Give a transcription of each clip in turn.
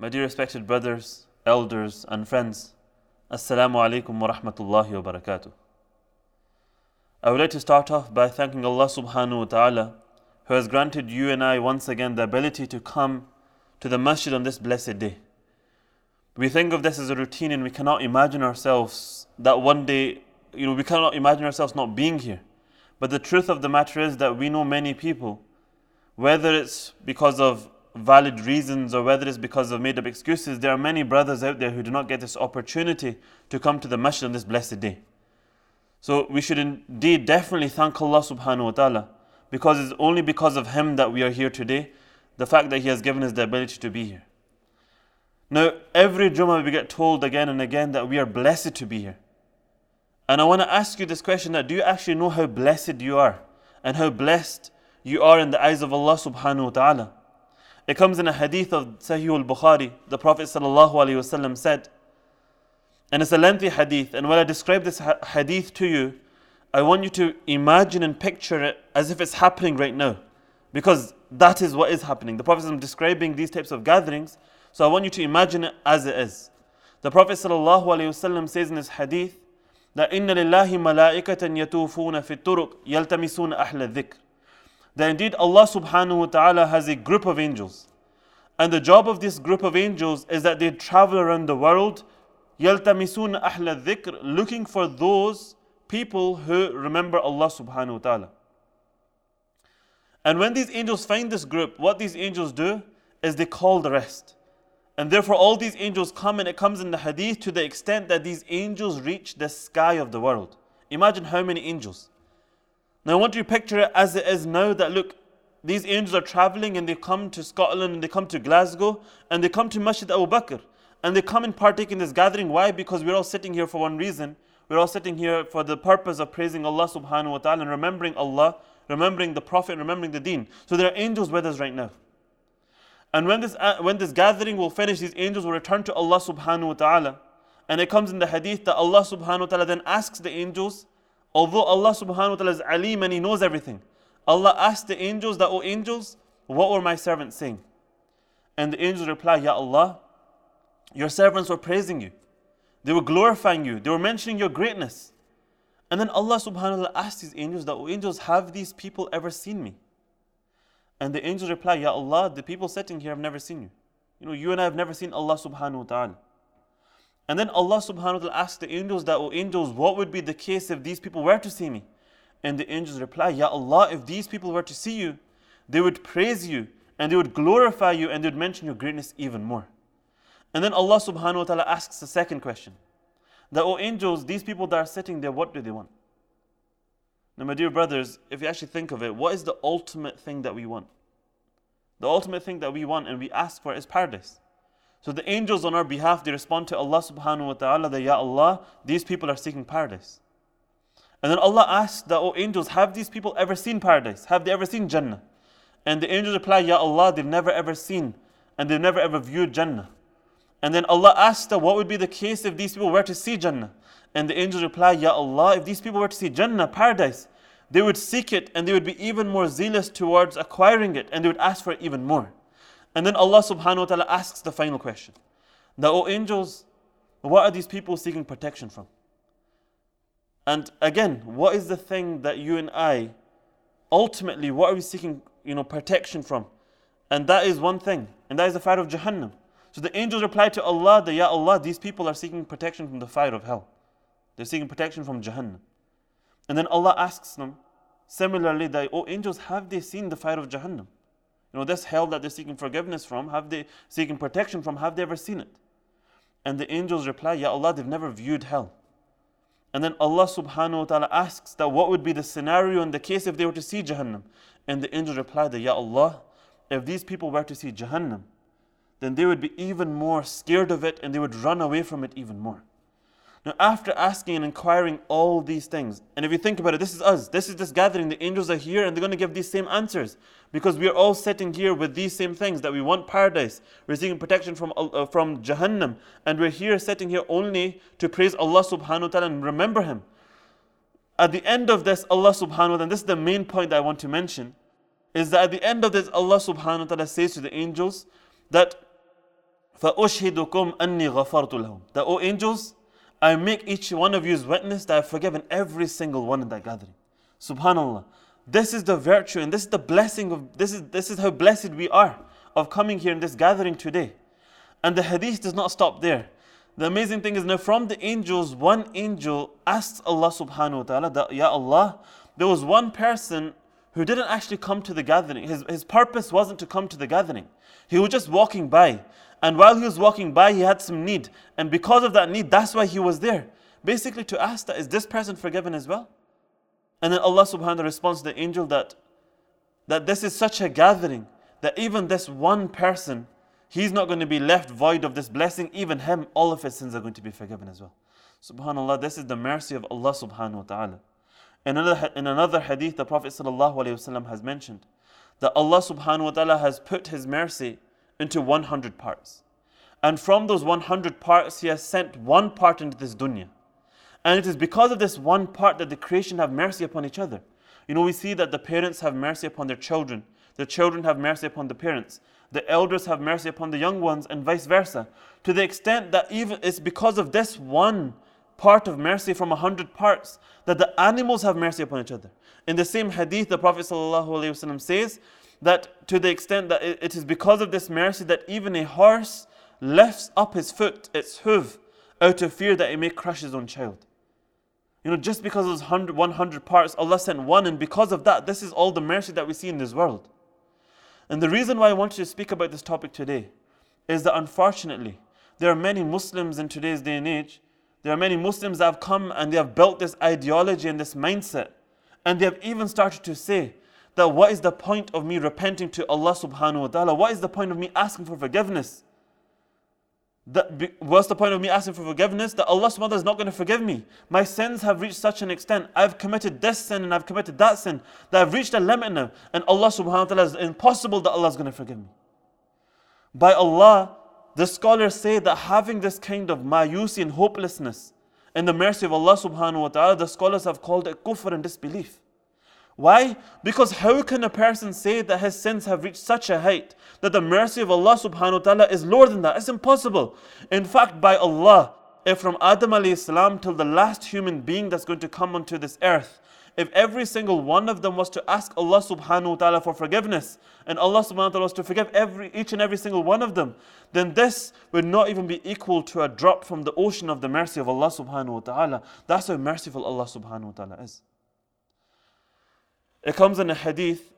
My dear respected brothers, elders, and friends, Assalamu alaikum wa rahmatullahi wa barakatuh. I would like to start off by thanking Allah subhanahu wa ta'ala who has granted you and I once again the ability to come to the masjid on this blessed day. We think of this as a routine and we cannot imagine ourselves that one day, you know, we cannot imagine ourselves not being here. But the truth of the matter is that we know many people, whether it's because of valid reasons or whether it's because of made up excuses, there are many brothers out there who do not get this opportunity to come to the masjid on this blessed day. So we should indeed definitely thank Allah subhanahu wa ta'ala because it's only because of Him that we are here today, the fact that He has given us the ability to be here. Now, every Jummah we get told again and again that we are blessed to be here. And I want to ask you this question that do you actually know how blessed you are and how blessed you are in the eyes of Allah subhanahu wa ta'ala? It comes in a hadith of Sahih al-Bukhari. The Prophet sallallahu alaihi wasallam said, and it's a lengthy hadith. And when I describe this hadith to you, I want you to imagine and picture it as if it's happening right now. Because that is what is happening. The Prophet is describing these types of gatherings, so I want you to imagine it as it is. The Prophet ﷺ says in his hadith that إِنَّ لِلَّهِ مَلَائِكَةً يَتُوفُونَ فِي الطُّرُقِ يَلْتَمِسُونَ أَحْلَ الذِّكْرِ That indeed Allah subhanahu wa ta'ala has a group of angels. And the job of this group of angels is that they travel around the world يَلْتَمِسُونَ أَحْلَ الذِّكْرِ Looking for those people who remember Allah subhanahu wa ta'ala. And when these angels find this group, what these angels do is they call the rest. And therefore, all these angels come, and it comes in the hadith to the extent that these angels reach the sky of the world. Imagine how many angels. Now, I want you to picture it as it is now that look, these angels are traveling and they come to Scotland and they come to Glasgow and they come to Masjid Abu Bakr and they come and partake in this gathering. Why? Because we're all sitting here for one reason. We're all sitting here for the purpose of praising Allah subhanahu wa ta'ala and remembering Allah, remembering the Prophet, remembering the deen. So there are angels with us right now. And when this, uh, when this gathering will finish, these angels will return to Allah subhanahu wa ta'ala. And it comes in the hadith that Allah subhanahu wa ta'ala then asks the angels, although Allah subhanahu wa ta'ala is alim and He knows everything, Allah asked the angels that, oh angels, what were my servants saying? And the angels replied, Ya Allah, your servants were praising you. They were glorifying you. They were mentioning your greatness. And then Allah subhanahu wa ta'ala asked these angels that, oh angels, have these people ever seen me? And the angels replied, Ya Allah, the people sitting here have never seen you. You know, you and I have never seen Allah subhanahu wa ta'ala. And then Allah subhanahu wa ta'ala asks the angels that, oh angels, what would be the case if these people were to see me? And the angels reply, Ya Allah, if these people were to see you, they would praise you and they would glorify you and they would mention your greatness even more. And then Allah subhanahu wa ta'ala asks the second question. That, oh angels, these people that are sitting there, what do they want? Now, my dear brothers, if you actually think of it, what is the ultimate thing that we want? The ultimate thing that we want and we ask for is paradise. So the angels on our behalf, they respond to Allah subhanahu wa ta'ala that, Ya Allah, these people are seeking paradise. And then Allah asks that, oh angels, have these people ever seen paradise? Have they ever seen Jannah? And the angels reply, Ya Allah, they've never ever seen and they've never ever viewed Jannah. And then Allah asked that what would be the case if these people were to see Jannah? And the angels reply, Ya Allah, if these people were to see Jannah, paradise, they would seek it and they would be even more zealous towards acquiring it and they would ask for even more. And then Allah subhanahu wa ta'ala asks the final question. That, O angels, what are these people seeking protection from? And again, what is the thing that you and I, ultimately, what are we seeking you know, protection from? And that is one thing, and that is the fire of Jahannam. So the angels replied to Allah that, Ya Allah, these people are seeking protection from the fire of hell. They're seeking protection from Jahannam. And then Allah asks them, similarly, that, oh angels, have they seen the fire of Jahannam? You know, this hell that they're seeking forgiveness from, have they seeking protection from, have they ever seen it? And the angels reply, Ya Allah, they've never viewed hell. And then Allah subhanahu wa ta'ala asks that what would be the scenario in the case if they were to see Jahannam? And the angels reply that, Ya Allah, if these people were to see Jahannam, then they would be even more scared of it and they would run away from it even more. Now, after asking and inquiring all these things, and if you think about it, this is us, this is this gathering, the angels are here and they're going to give these same answers because we are all sitting here with these same things that we want paradise, we're seeking protection from, uh, from Jahannam, and we're here sitting here only to praise Allah subhanahu wa ta'ala and remember Him. At the end of this, Allah subhanahu wa ta'ala, and this is the main point that I want to mention, is that at the end of this, Allah subhanahu wa ta'ala says to the angels that فَأُشْهِدُكُمْ أَنِّي غَفَرْتُ لَهُمْ That, O angels, I make each one of you as witness that I've forgiven every single one in that gathering. Subhanallah. This is the virtue and this is the blessing of this is this is how blessed we are of coming here in this gathering today. And the hadith does not stop there. The amazing thing is now from the angels, one angel asks Allah subhanahu wa ta'ala that Ya Allah, there was one person who didn't actually come to the gathering. His, his purpose wasn't to come to the gathering. He was just walking by. And while he was walking by, he had some need. And because of that need, that's why he was there. Basically, to ask that, is this person forgiven as well? And then Allah subhanahu wa ta'ala responds to the angel that, that this is such a gathering that even this one person, he's not going to be left void of this blessing. Even him, all of his sins are going to be forgiven as well. Subhanallah, this is the mercy of Allah subhanahu wa ta'ala. In another, in another hadith, the Prophet has mentioned that Allah subhanahu wa ta'ala has put His mercy into 100 parts. And from those 100 parts, He has sent one part into this dunya. And it is because of this one part that the creation have mercy upon each other. You know, we see that the parents have mercy upon their children, the children have mercy upon the parents, the elders have mercy upon the young ones, and vice versa. To the extent that even it's because of this one part of mercy from a hundred parts that the animals have mercy upon each other. In the same hadith, the Prophet ﷺ says that to the extent that it is because of this mercy that even a horse lifts up his foot, its hoof, out of fear that it may crush his own child. You know, just because of those 100 parts, Allah sent one, and because of that, this is all the mercy that we see in this world. And the reason why I want you to speak about this topic today is that unfortunately, there are many Muslims in today's day and age there are many Muslims that have come and they have built this ideology and this mindset. And they have even started to say that what is the point of me repenting to Allah subhanahu wa ta'ala? What is the point of me asking for forgiveness? That, what's the point of me asking for forgiveness? That Allah subhanahu wa ta'ala is not going to forgive me. My sins have reached such an extent. I've committed this sin and I've committed that sin that I've reached a limit now. And Allah subhanahu wa ta'ala is impossible that Allah is going to forgive me. By Allah, the scholars say that having this kind of mayusi and hopelessness in the mercy of Allah subhanahu wa ta'ala, the scholars have called it kufr and disbelief. Why? Because how can a person say that his sins have reached such a height that the mercy of Allah subhanahu wa ta'ala is lower than that? It's impossible. In fact, by Allah, if from Adam alayhi salam till the last human being that's going to come onto this earth, if every single one of them was to ask Allah subhanahu wa ta'ala for forgiveness, and Allah subhanahu wa ta'ala was to forgive every, each and every single one of them, then this would not even be equal to a drop from the ocean of the mercy of Allah subhanahu wa ta'ala. That's how merciful Allah subhanahu wa ta'ala is. It comes in a hadith.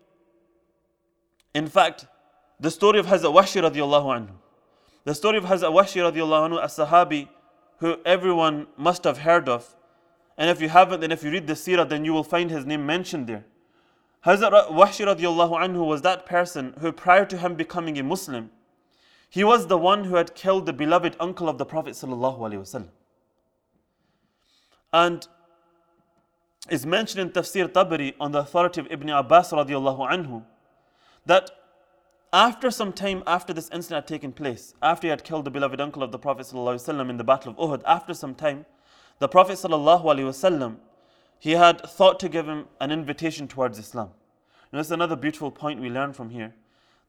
In fact, the story of Hazrat Wahshi radiallahu anhu. The story of Hazrat Wahshi radiallahu anhu, a sahabi who everyone must have heard of. And if you haven't, then if you read the seerah, then you will find his name mentioned there. Hazrat Wahshi radiallahu anhu was that person who prior to him becoming a Muslim, he was the one who had killed the beloved uncle of the Prophet sallallahu alaihi wasallam. And is mentioned in Tafsir Tabari on the authority of Ibn Abbas radiallahu anhu that after some time after this incident had taken place, after he had killed the beloved uncle of the Prophet in the Battle of Uhud, after some time, the Prophet he had thought to give him an invitation towards Islam. And this is another beautiful point we learn from here.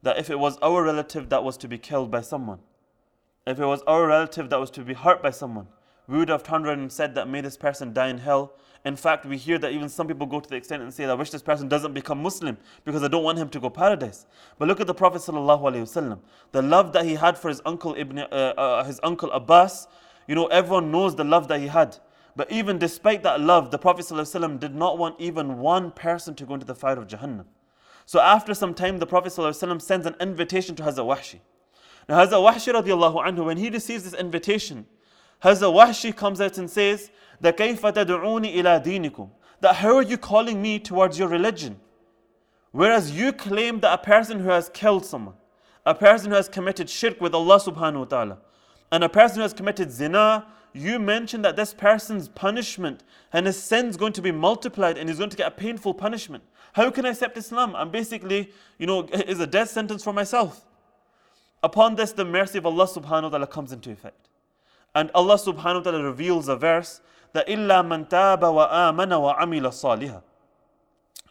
That if it was our relative that was to be killed by someone, if it was our relative that was to be hurt by someone, we would have turned around and said that may this person die in hell. In fact, we hear that even some people go to the extent and say, I wish this person doesn't become Muslim because I don't want him to go paradise. But look at the Prophet ﷺ. The love that he had for his uncle Ibn, uh, uh, his uncle Abbas, you know, everyone knows the love that he had. But even despite that love, the Prophet ﷺ did not want even one person to go into the fire of Jahannam. So after some time, the Prophet ﷺ sends an invitation to Hazrat Wahshi. Now Hazrat Wahshi radiallahu anhu, when he receives this invitation, Hazrat Wahshi comes out and says, that كَيْفَ تَدْعُونِ إِلَى دِينِكُمْ That how are you calling me towards your religion? Whereas you claim that a person who has killed someone, a person who has committed shirk with Allah subhanahu wa ta'ala, and a person who has committed zina, you mention that this person's punishment and his sin's going to be multiplied and he's going to get a painful punishment. How can I accept Islam? I'm basically, you know, is a death sentence for myself. Upon this, the mercy of Allah subhanahu wa ta'ala comes into effect. And Allah subhanahu wa ta'ala reveals a verse that إِلَّا مَنْ تَابَ وَآمَنَ وَعَمِلَ صَالِحًا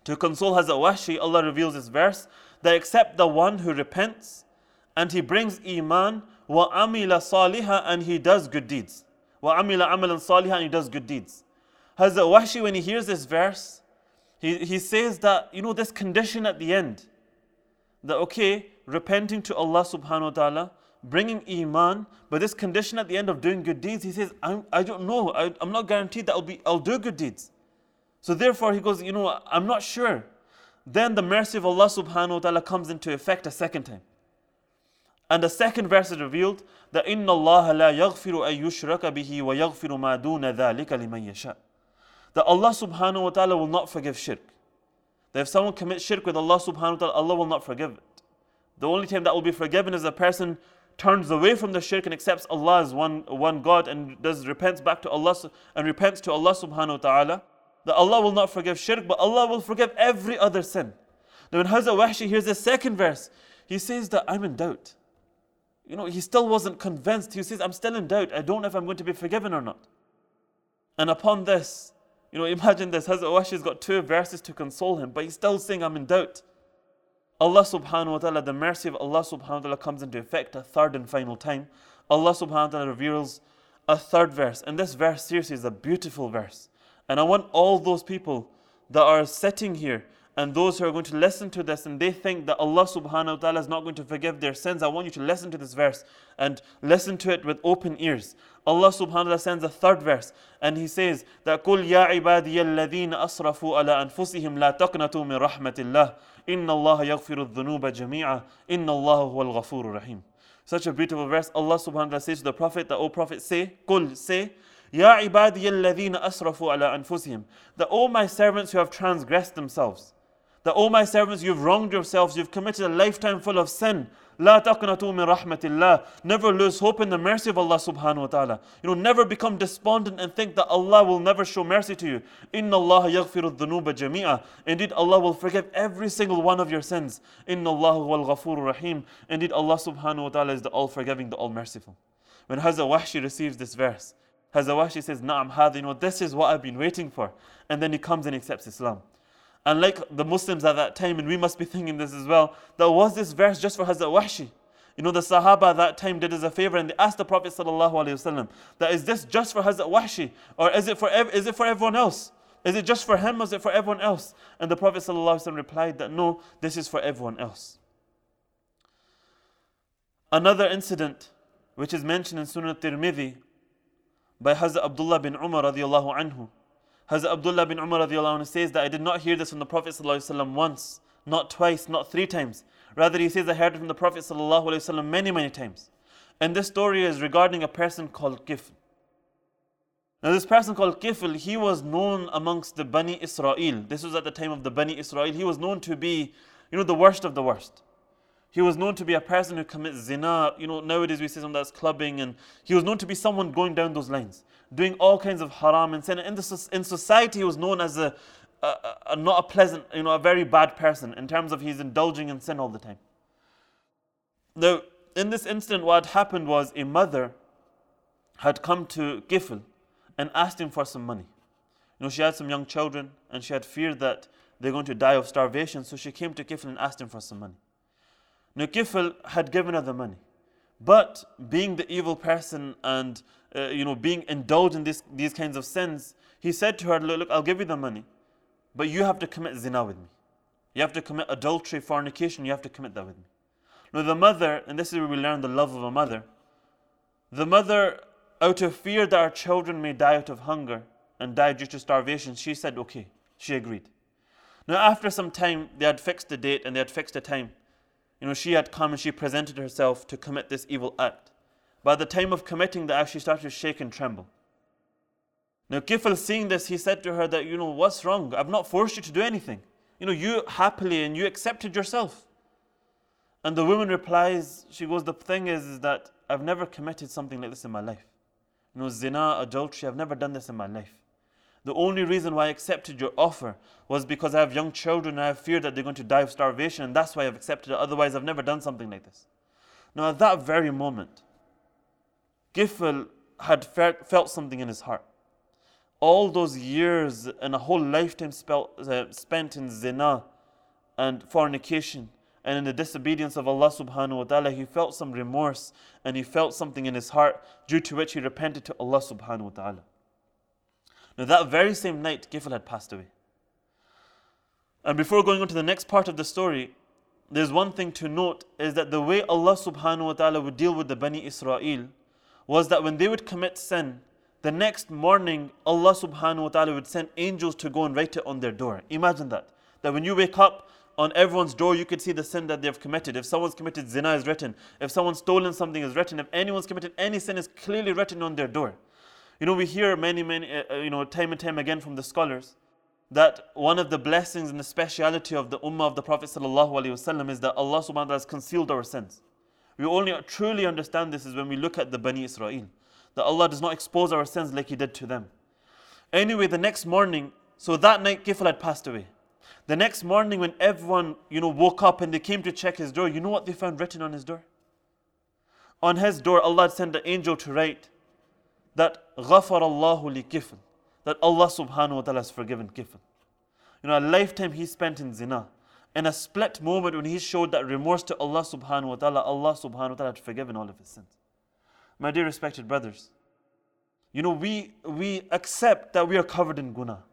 To console Hazrat Wahshi, Allah reveals this verse that except the one who repents and he brings iman وَعَمِلَ صَالِحًا and he does good deeds. وَعَمِلَ عَمَلًا صَالِحًا and he does good deeds. Hazrat Wahshi, when he hears this verse, he, he says that, you know, this condition at the end, that okay, repenting to Allah subhanahu wa ta'ala, bringing iman, but this condition at the end of doing good deeds, he says, I'm, I don't know, I, I'm not guaranteed that I'll, be, I'll do good deeds. So therefore, he goes, you know, I'm not sure. Then the mercy of Allah subhanahu wa ta'ala comes into effect a second time. And the second verse is revealed that إِنَّ اللَّهَ لَا يَغْفِرُ أَن يُشْرَكَ بِهِ وَيَغْفِرُ مَا دُونَ ذَلِكَ لِمَن يَشَاءُ That Allah subhanahu wa ta'ala will not forgive shirk. That if someone commits shirk with Allah subhanahu wa ta'ala, Allah will not forgive it. The only time that will be forgiven is a person turns away from the shirk and accepts Allah as one, one God and does repents back to Allah and repents to Allah subhanahu wa ta'ala. That Allah will not forgive shirk, but Allah will forgive every other sin. Now when Hazrat Wahshi hears the second verse, he says that I'm in doubt. You know, he still wasn't convinced. He says, I'm still in doubt. I don't know if I'm going to be forgiven or not. And upon this, you know, imagine this. Hazrat Wahshi's got two verses to console him, but he's still saying, I'm in doubt. Allah subhanahu wa ta'ala, the mercy of Allah subhanahu wa ta'ala comes into effect a third and final time. Allah subhanahu wa ta'ala reveals a third verse. And this verse, seriously, is a beautiful verse. And I want all those people that are sitting here and those who are going to listen to this and they think that Allah subhanahu wa ta'ala is not going to forgive their sins, I want you to listen to this verse and listen to it with open ears. Allah subhanahu wa ta'ala sends a third verse and He says that قُلْ يَا عِبَادِيَ الَّذِينَ أَسْرَفُوا عَلَىٰ أَنفُسِهِمْ لَا تَقْنَطُوا مِنْ رَحْمَةِ اللَّهِ إِنَّ اللَّهَ يَغْفِرُ الذُّنُوبَ جَمِيعًا إِنَّ اللَّهَ هُوَ الْغَفُورُ الرَّحِيمُ Such a beautiful verse. Allah subhanahu wa ta'ala says to the Prophet that, O Prophet, say, قُلْ, say, يَا عِبَادِيَ الَّذِينَ أَسْرَفُوا عَلَىٰ أَنفُسِهِمْ That, O my servants who have transgressed themselves, that, O my servants, you've wronged yourselves, you've committed a lifetime full of sin. La taqnatu min rahmatillah. Never lose hope in the mercy of Allah subhanahu wa ta'ala. You know, never become despondent and think that Allah will never show mercy to you. Inna Allah yaghfiru dhunuba jami'a. Indeed, Allah will forgive every single one of your sins. Inna Allah wal ghafur rahim. Indeed, Allah subhanahu wa ta'ala is the all forgiving, the all merciful. When Hazrat Wahshi receives this verse, Hazrat Wahshi says, Na'am hadi, you know, this is what I've been waiting for. And then he comes and accepts Islam. And like the Muslims at that time, and we must be thinking this as well, that was this verse just for Hazrat Wahshi. You know, the Sahaba at that time did us a favor and they asked the Prophet ﷺ, that is this just for Hazrat Wahshi? Or is it for, ev- is it for everyone else? Is it just for him or is it for everyone else? And the Prophet ﷺ replied that no, this is for everyone else. Another incident which is mentioned in Sunan Tirmidhi by Hazrat Abdullah bin Umar radiallahu anhu Hazrat Abdullah bin Umar says that I did not hear this from the Prophet once, not twice, not three times. Rather, he says I heard it from the Prophet many, many times. And this story is regarding a person called Kifl. Now, this person called Kifl, he was known amongst the Bani Israel. This was at the time of the Bani Israel. He was known to be, you know, the worst of the worst. He was known to be a person who commits zina. You know, nowadays we see someone that's clubbing, and he was known to be someone going down those lines, doing all kinds of haram and sin. In, the, in society, he was known as a, a, a, not a pleasant, you know, a very bad person in terms of he's indulging in sin all the time. Now, in this incident, what happened was a mother had come to Kifl and asked him for some money. You know, she had some young children, and she had feared that they're going to die of starvation, so she came to Kifl and asked him for some money. Now Kifl had given her the money. But being the evil person and uh, you know being indulged in this, these kinds of sins, he said to her, look, look, I'll give you the money, but you have to commit zina with me. You have to commit adultery, fornication, you have to commit that with me. Now the mother, and this is where we learn the love of a mother, the mother, out of fear that her children may die out of hunger and die due to starvation, she said, okay. She agreed. Now after some time, they had fixed the date and they had fixed the time you know, she had come and she presented herself to commit this evil act. By the time of committing the act, she started to shake and tremble. Now, Kifl, seeing this, he said to her that, you know, what's wrong? I've not forced you to do anything. You know, you happily and you accepted yourself. And the woman replies, she goes, the thing is, is that I've never committed something like this in my life. You know, zina, adultery, I've never done this in my life. The only reason why I accepted your offer was because I have young children and I have feared that they're going to die of starvation, and that's why I've accepted it. Otherwise, I've never done something like this. Now, at that very moment, Kifl had felt something in his heart. All those years and a whole lifetime uh, spent in zina and fornication and in the disobedience of Allah subhanahu wa ta'ala, he felt some remorse and he felt something in his heart due to which he repented to Allah subhanahu wa ta'ala. Now, that very same night, Kifl had passed away. And before going on to the next part of the story, there's one thing to note is that the way Allah subhanahu wa ta'ala would deal with the Bani Israel was that when they would commit sin, the next morning Allah subhanahu wa ta'ala would send angels to go and write it on their door. Imagine that. That when you wake up, on everyone's door you could see the sin that they've committed. If someone's committed zina is written. If someone's stolen something is written. If anyone's committed any sin is clearly written on their door. You know, we hear many, many, uh, uh you know, time and time again from the scholars that one of the blessings and the speciality of the ummah of the Prophet ﷺ is that Allah subhanahu wa ta'ala has concealed our sins. We only truly understand this is when we look at the Bani Israel. That Allah does not expose our sins like He did to them. Anyway, the next morning, so that night Kifl had passed away. The next morning when everyone, you know, woke up and they came to check his door, you know what they found written on his door? On his door, Allah sent an angel to write that غَفَرَ اللَّهُ لِكِفْلٍ that Allah subhanahu wa ta'ala has forgiven Kifl. You know, a lifetime he spent in zina. In a split moment when he showed that remorse to Allah subhanahu wa ta'ala, Allah subhanahu wa ta'ala had forgiven all of his sins. My dear respected brothers, you know, we, we accept that we are covered in guna.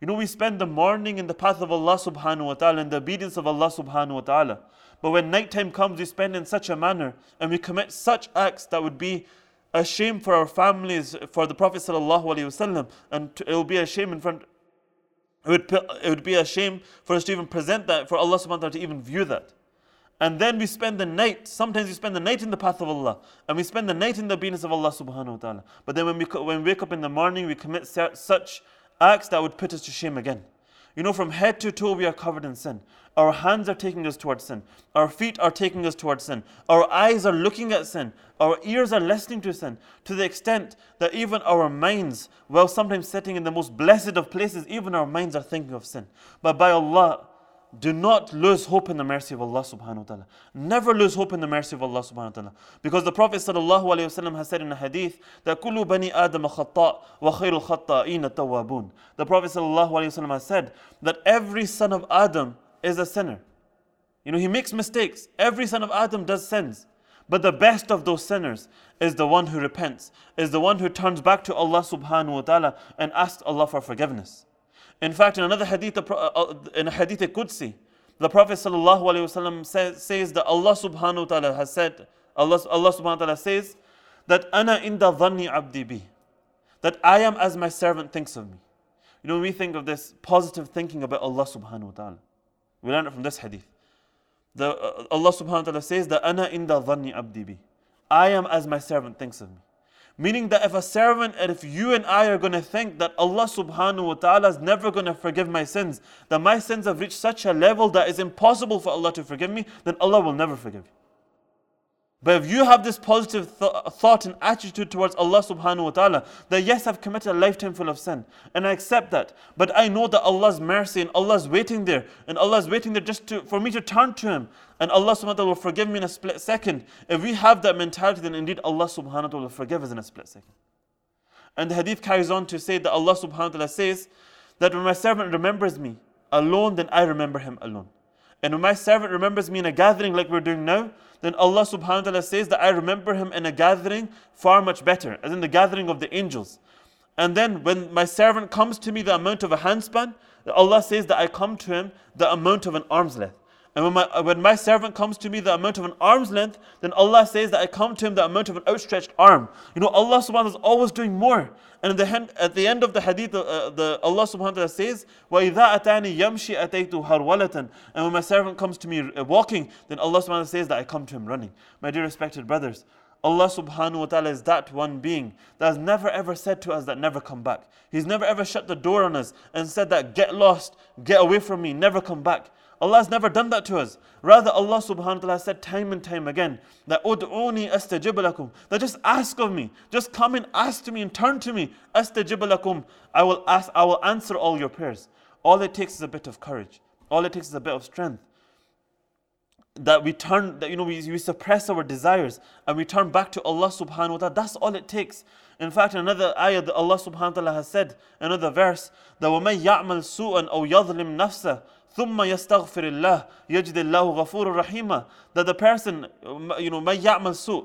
You know, we spend the morning in the path of Allah subhanahu wa ta'ala, in the obedience of Allah subhanahu wa ta'ala. But when nighttime comes, we spend in such a manner and we commit such acts that would be a shame for our families, for the Prophet ﷺ, and it will be a shame in front. It would, it would be a shame for us to even present that, for Allah subhanahu wa ta'ala to even view that. And then we spend the night, sometimes we spend the night in the path of Allah, and we spend the night in the obedience of Allah subhanahu wa ta'ala. But then when we, when we wake up in the morning, we commit such acts that would put us to shame again. You know, from head to toe, we are covered in sin. Our hands are taking us towards sin. Our feet are taking us towards sin. Our eyes are looking at sin. Our ears are listening to sin to the extent that even our minds, while sometimes sitting in the most blessed of places, even our minds are thinking of sin. But by Allah, do not lose hope in the mercy of Allah subhanahu wa ta'ala. Never lose hope in the mercy of Allah subhanahu wa ta'ala. Because the Prophet sallallahu alayhi wasallam has said in a hadith that kullu bani Adam khatta wa khairul. The Prophet sallallahu alayhi wasallam has said that every son of Adam is a sinner. You know, he makes mistakes. Every son of Adam does sins. But the best of those sinners is the one who repents, is the one who turns back to Allah subhanahu wa ta'ala and asks Allah for forgiveness. In fact, in another hadith, uh, uh, in a hadith Qudsi, the Prophet sallallahu says, says that Allah subhanahu wa ta'ala has said, Allah, Allah subhanahu wa ta'ala says that ana inda dhanni abdi bi, that I am as my servant thinks of me. You know, we think of this positive thinking about Allah subhanahu wa ta'ala, we learn it from this hadith. The, uh, Allah subhanahu wa ta'ala says that ana inda dhanni abdi bi. I am as my servant thinks of me. Meaning that if a servant, and if you and I are going to think that Allah subhanahu wa ta'ala is never going to forgive my sins, that my sins have reached such a level that it's impossible for Allah to forgive me, then Allah will never forgive you. But if you have this positive th- thought and attitude towards Allah subhanahu wa ta'ala, that yes, I've committed a lifetime full of sin, and I accept that, but I know that Allah's mercy and Allah's waiting there, and Allah's waiting there just to, for me to turn to Him, and Allah subhanahu wa ta'ala will forgive me in a split second. If we have that mentality, then indeed Allah subhanahu wa ta'ala will forgive us in a split second. And the hadith carries on to say that Allah subhanahu wa ta'ala says that when my servant remembers me alone, then I remember him alone. And when my servant remembers me in a gathering like we're doing now, then Allah subhanahu wa ta'ala says that I remember him in a gathering far much better, as in the gathering of the angels. And then when my servant comes to me the amount of a handspan, Allah says that I come to him the amount of an arm's length. And when my, when my servant comes to me the amount of an arm's length, then Allah says that I come to him the amount of an outstretched arm. You know, Allah subhanahu wa ta'ala is always doing more. And at the end, at the, end of the hadith, uh, the, Allah subhanahu wa ta'ala says, وَإِذَا أَتَانِي يَمْشِي أَتَيْتُ هَرْوَلَةً And when my servant comes to me uh, walking, then Allah subhanahu wa ta'ala says that I come to him running. My dear respected brothers, Allah subhanahu wa ta'ala is that one being that has never ever said to us that never come back. He's never ever shut the door on us and said that get lost, get away from me, never come back. Allah has never done that to us. Rather, Allah subhanahu wa ta'ala said time and time again that Ud'uni astajib lakum. That just ask of me. Just come and ask to me and turn to me. Astajib lakum. I will ask, I will answer all your prayers. All it takes is a bit of courage. All it takes is a bit of strength. That we turn, that you know, we, we suppress our desires and we turn back to Allah subhanahu wa ta'ala. That's all it takes. In fact, another ayah that Allah subhanahu wa ta'ala has said, another verse, that وَمَن يَعْمَلْ سُوءًا أَوْ يَظْلِمْ نَفْسَهُ ثم يستغفر الله يجد الله غفور رحيما that the person you know من يعمل سوء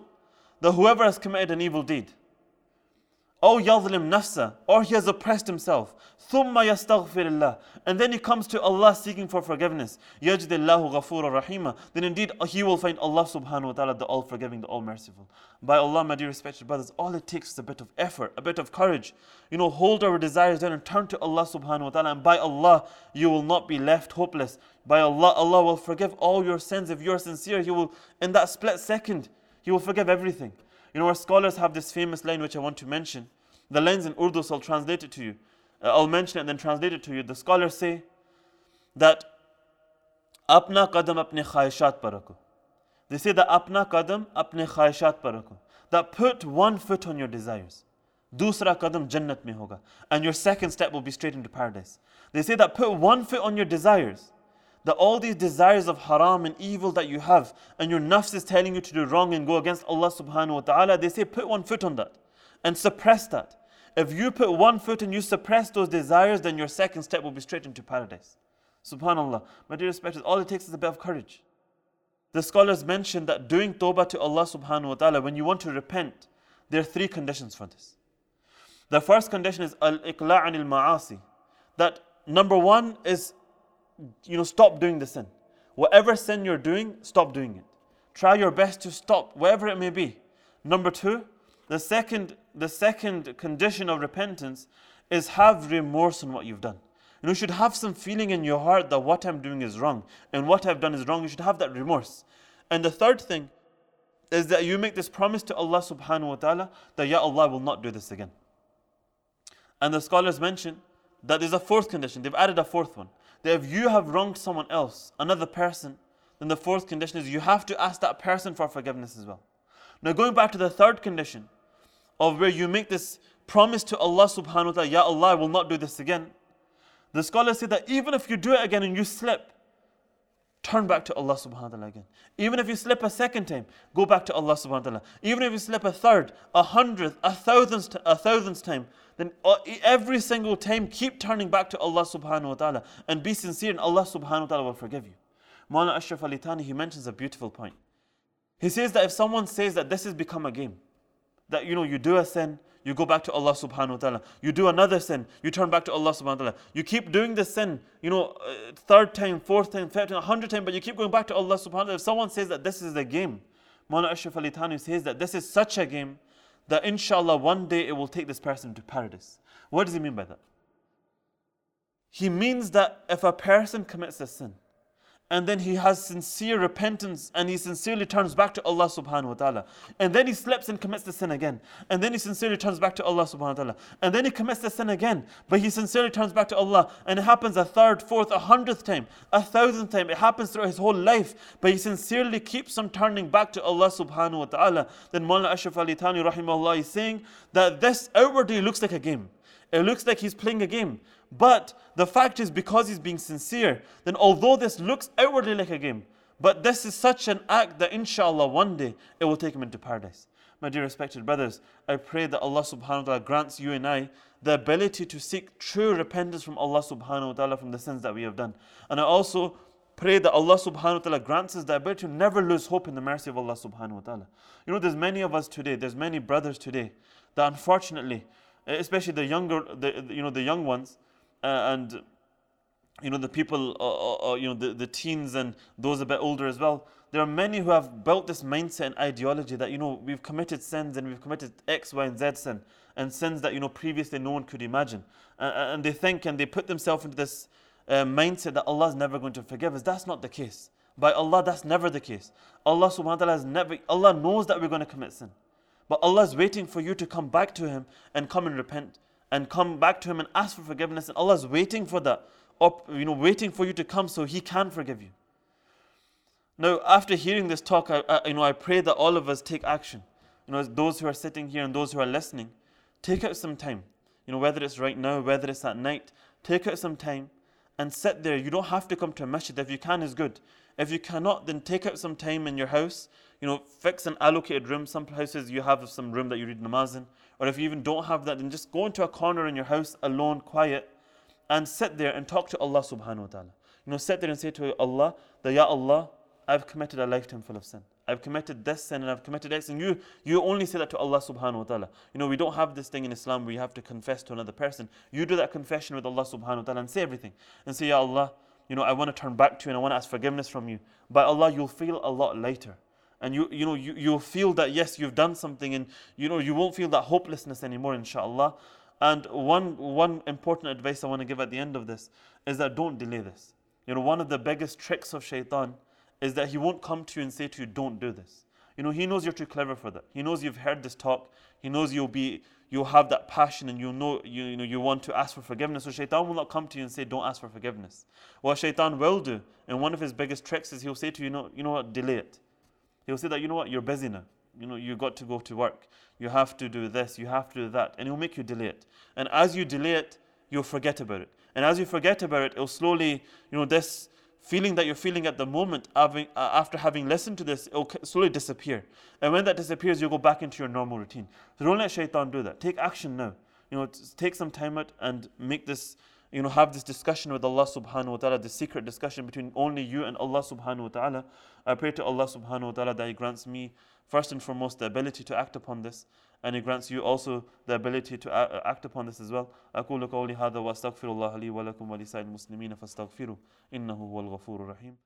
that whoever has committed an evil deed أو يظلم نفسه or he has oppressed himself ثم يستغفر الله and then he comes to Allah seeking for forgiveness يجد الله غفور رحيما then indeed he will find Allah subhanahu wa ta'ala the all forgiving the all merciful by Allah my dear respected brothers all it takes is a bit of effort a bit of courage you know hold our desires down and turn to Allah subhanahu wa ta'ala and by Allah you will not be left hopeless by Allah Allah will forgive all your sins if you're sincere he will in that split second he will forgive everything you know, our scholars have this famous line which I want to mention. The lens in Urdu, so I'll translate it to you. Uh, I'll mention it and then translate it to you. The scholars say that apna qadam apne khayishat parako. They say that apna qadam apne khayishat parako. That put one foot on your desires. Dusra qadam jannat mein hoga. And your second step will be straight into paradise. They say that put one foot on your desires that all these desires of haram and evil that you have, and your nafs is telling you to do wrong and go against Allah subhanahu wa ta'ala, they say put one foot on that and suppress that. If you put one foot and you suppress those desires, then your second step will be straight into paradise. Subhanallah. My dear respected, all it takes is a bit of courage. The scholars mention that doing tawbah to Allah subhanahu wa ta'ala, when you want to repent, there are three conditions for this. The first condition is al-iqla' anil ma'asi. That number one is you know, stop doing the sin. Whatever sin you're doing, stop doing it. Try your best to stop, whatever it may be. Number two, the second, the second condition of repentance is have remorse on what you've done. You, you should have some feeling in your heart that what I'm doing is wrong and what I've done is wrong. You should have that remorse. And the third thing is that you make this promise to Allah subhanahu wa ta'ala that Ya Allah will not do this again. And the scholars mention that there's a fourth condition. They've added a fourth one that if you have wronged someone else, another person, then the fourth condition is you have to ask that person for forgiveness as well. Now, going back to the third condition of where you make this promise to Allah subhanahu wa ta'ala, Ya Allah, I will not do this again. The scholars say that even if you do it again and you slip, turn back to Allah subhanahu wa ta'ala again. Even if you slip a second time, go back to Allah subhanahu wa ta'ala. Even if you slip a third, a hundredth, a thousandth, a thousandth time, then uh, every single time keep turning back to Allah subhanahu wa ta'ala and be sincere and Allah subhanahu wa ta'ala will forgive you. Mawlana Ashraf Ali Thanvi, he mentions a beautiful point. He says that if someone says that this has become a game, that you know you do a sin, you go back to Allah subhanahu wa ta'ala. You do another sin, you turn back to Allah subhanahu wa ta'ala. You keep doing the sin, you know, uh, third time, fourth time, fifth time, a hundred time, but you keep going back to Allah subhanahu wa ta'ala. If someone says that this is a game, Mawlana Ashraf Ali Thanvi says that this is such a game that inshallah one day it will take this person to paradise. What does he mean by that? He means that if a person commits a sin, and then he has sincere repentance and he sincerely turns back to Allah subhanahu wa ta'ala. And then he slips and commits the sin again. And then he sincerely turns back to Allah subhanahu wa ta'ala. And then he commits the sin again. But he sincerely turns back to Allah. And it happens a third, fourth, a hundredth time, a thousandth time. It happens throughout his whole life. But he sincerely keeps on turning back to Allah subhanahu wa ta'ala. Then Mullah Ashraf Ali Thanvi rahimahullah is saying that this outwardly looks like a game. It looks like he's playing a game. But the fact is, because he's being sincere, then although this looks outwardly like a game, but this is such an act that inshallah one day it will take him into paradise. My dear respected brothers, I pray that Allah subhanahu wa ta'ala grants you and I the ability to seek true repentance from Allah subhanahu wa ta'ala from the sins that we have done. And I also pray that Allah subhanahu wa ta'ala grants us the ability to never lose hope in the mercy of Allah subhanahu wa ta'ala. You know, there's many of us today, there's many brothers today that unfortunately, especially the younger, the, you know, the young ones, and you know the people, uh, uh, uh, you know the, the teens and those a bit older as well. There are many who have built this mindset and ideology that you know we've committed sins and we've committed X, Y, and Z sin and sins that you know previously no one could imagine, and they think and they put themselves into this uh, mindset that Allah is never going to forgive us. That's not the case. By Allah, that's never the case. Allah subhanahu wa ta'ala has never Allah knows that we're going to commit sin. But Allah is waiting for you to come back to Him and come and repent and come back to Him and ask for forgiveness. And Allah is waiting for up, you know, waiting for you to come so He can forgive you. Now, after hearing this talk, I, I, you know, I pray that all of us take action. You know, those who are sitting here and those who are listening, take out some time. You know, whether it's right now, whether it's at night, take out some time and sit there. You don't have to come to a masjid. If you can, is good. If you cannot, then take out some time in your house. You know, fix an allocated room. Some houses you have some room that you read namaz in. Or if you even don't have that, then just go into a corner in your house alone, quiet, and sit there and talk to Allah subhanahu wa ta'ala. you know, sit there and say to Allah, that Ya Allah, I've committed a lifetime full of sin. I've committed this sin and I've committed X. And you, you only say that to Allah subhanahu wa ta'ala. You know, we don't have this thing in Islam where you have to confess to another person. You do that confession with Allah subhanahu wa ta'ala and say everything. And say, Ya Allah, you know, I want to turn back to you and I want to ask forgiveness from you. By Allah, you'll feel a lot lighter. And you, you know, you, you'll feel that yes, you've done something and you know, you won't feel that hopelessness anymore, inshallah. And one, one important advice I want to give at the end of this is that don't delay this. You know, one of the biggest tricks of shaitan is that he won't come to you and say to you, don't do this. You know, he knows you're too clever for that. He knows you've heard this talk. He knows you'll be, you'll have that passion and you know, you, you know, you want to ask for forgiveness. So shaitan will not come to you and say, don't ask for forgiveness. What shaitan will do, and one of his biggest tricks is he'll say to you, you know, you know what, delay it. He'll say that, you know what, you're busy now. You know, you got to go to work. You have to do this, you have to do that. And he'll make you delay it. And as you delay it, you'll forget about it. And as you forget about it, it'll slowly, you know, this feeling that you're feeling at the moment uh, after having listened to this, it'll slowly disappear. And when that disappears, you'll go back into your normal routine. So don't let shaitan do that. Take action now. You know, take some time out and make this, you know, have this discussion with Allah subhanahu wa ta'ala, the secret discussion between only you and Allah subhanahu wa ta'ala. I pray to Allah subhanahu wa ta'ala that He grants me, first and foremost, the ability to act upon this and He grants you also the ability to act upon this as well. أقول قولي هذا وأستغفر الله لي ولكم ولسائر المسلمين فاستغفروا إنه هو الغفور الرحيم